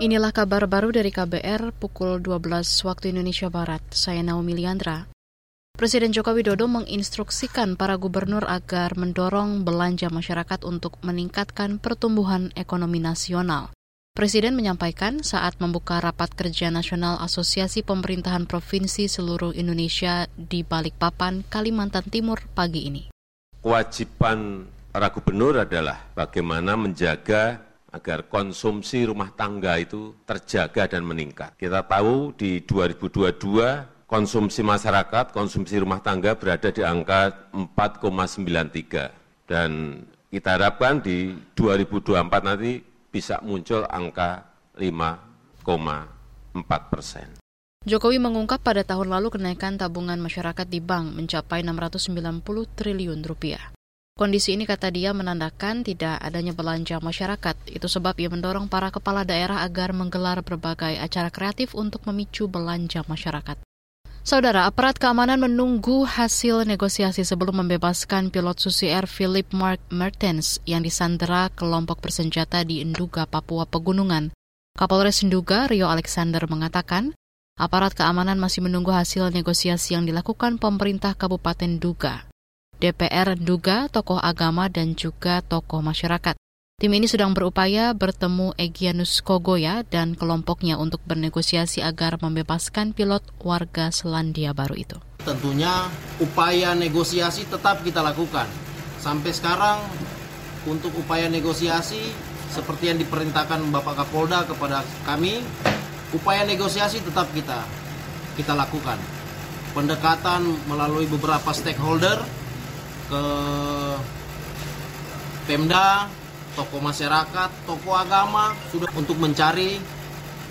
Inilah kabar baru dari KBR pukul 12 waktu Indonesia Barat. Saya Naomi Liandra. Presiden Joko Widodo menginstruksikan para gubernur agar mendorong belanja masyarakat untuk meningkatkan pertumbuhan ekonomi nasional. Presiden menyampaikan saat membuka rapat kerja nasional Asosiasi Pemerintahan Provinsi seluruh Indonesia di Balikpapan, Kalimantan Timur pagi ini. Kewajiban para gubernur adalah bagaimana menjaga agar konsumsi rumah tangga itu terjaga dan meningkat. Kita tahu di 2022 konsumsi masyarakat, konsumsi rumah tangga berada di angka 4,93 dan kita harapkan di 2024 nanti bisa muncul angka 5,4 persen. Jokowi mengungkap pada tahun lalu kenaikan tabungan masyarakat di bank mencapai 690 triliun rupiah. Kondisi ini kata dia menandakan tidak adanya belanja masyarakat. Itu sebab ia mendorong para kepala daerah agar menggelar berbagai acara kreatif untuk memicu belanja masyarakat. Saudara, aparat keamanan menunggu hasil negosiasi sebelum membebaskan pilot Susi Air Philip Mark Mertens yang disandera kelompok bersenjata di Enduga, Papua Pegunungan. Kapolres Enduga, Rio Alexander, mengatakan aparat keamanan masih menunggu hasil negosiasi yang dilakukan pemerintah Kabupaten Duga. DPR duga tokoh agama dan juga tokoh masyarakat. Tim ini sedang berupaya bertemu Egyanus Kogoya dan kelompoknya untuk bernegosiasi agar membebaskan pilot warga Selandia Baru itu. Tentunya upaya negosiasi tetap kita lakukan. Sampai sekarang untuk upaya negosiasi seperti yang diperintahkan Bapak Kapolda kepada kami, upaya negosiasi tetap kita kita lakukan. Pendekatan melalui beberapa stakeholder ke Pemda, tokoh masyarakat, tokoh agama sudah untuk mencari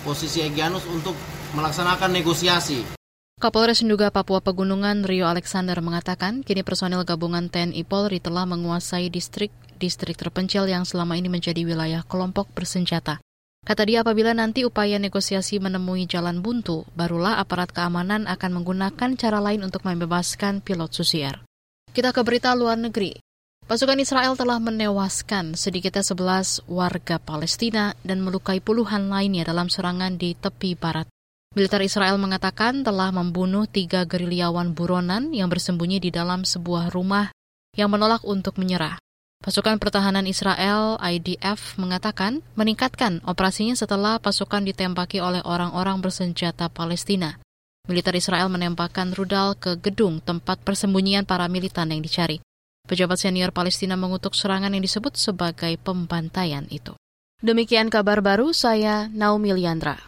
posisi Egyanus untuk melaksanakan negosiasi. Kapolres Nduga Papua Pegunungan Rio Alexander mengatakan kini personil gabungan TNI Polri telah menguasai distrik-distrik terpencil yang selama ini menjadi wilayah kelompok bersenjata. Kata dia apabila nanti upaya negosiasi menemui jalan buntu, barulah aparat keamanan akan menggunakan cara lain untuk membebaskan pilot Susier. Kita ke berita luar negeri. Pasukan Israel telah menewaskan sedikitnya 11 warga Palestina dan melukai puluhan lainnya dalam serangan di tepi barat. Militer Israel mengatakan telah membunuh tiga gerilyawan buronan yang bersembunyi di dalam sebuah rumah yang menolak untuk menyerah. Pasukan pertahanan Israel IDF mengatakan meningkatkan operasinya setelah pasukan ditembaki oleh orang-orang bersenjata Palestina. Militer Israel menembakkan rudal ke gedung tempat persembunyian para militan yang dicari. Pejabat senior Palestina mengutuk serangan yang disebut sebagai pembantaian itu. Demikian kabar baru saya Naomi Liandra.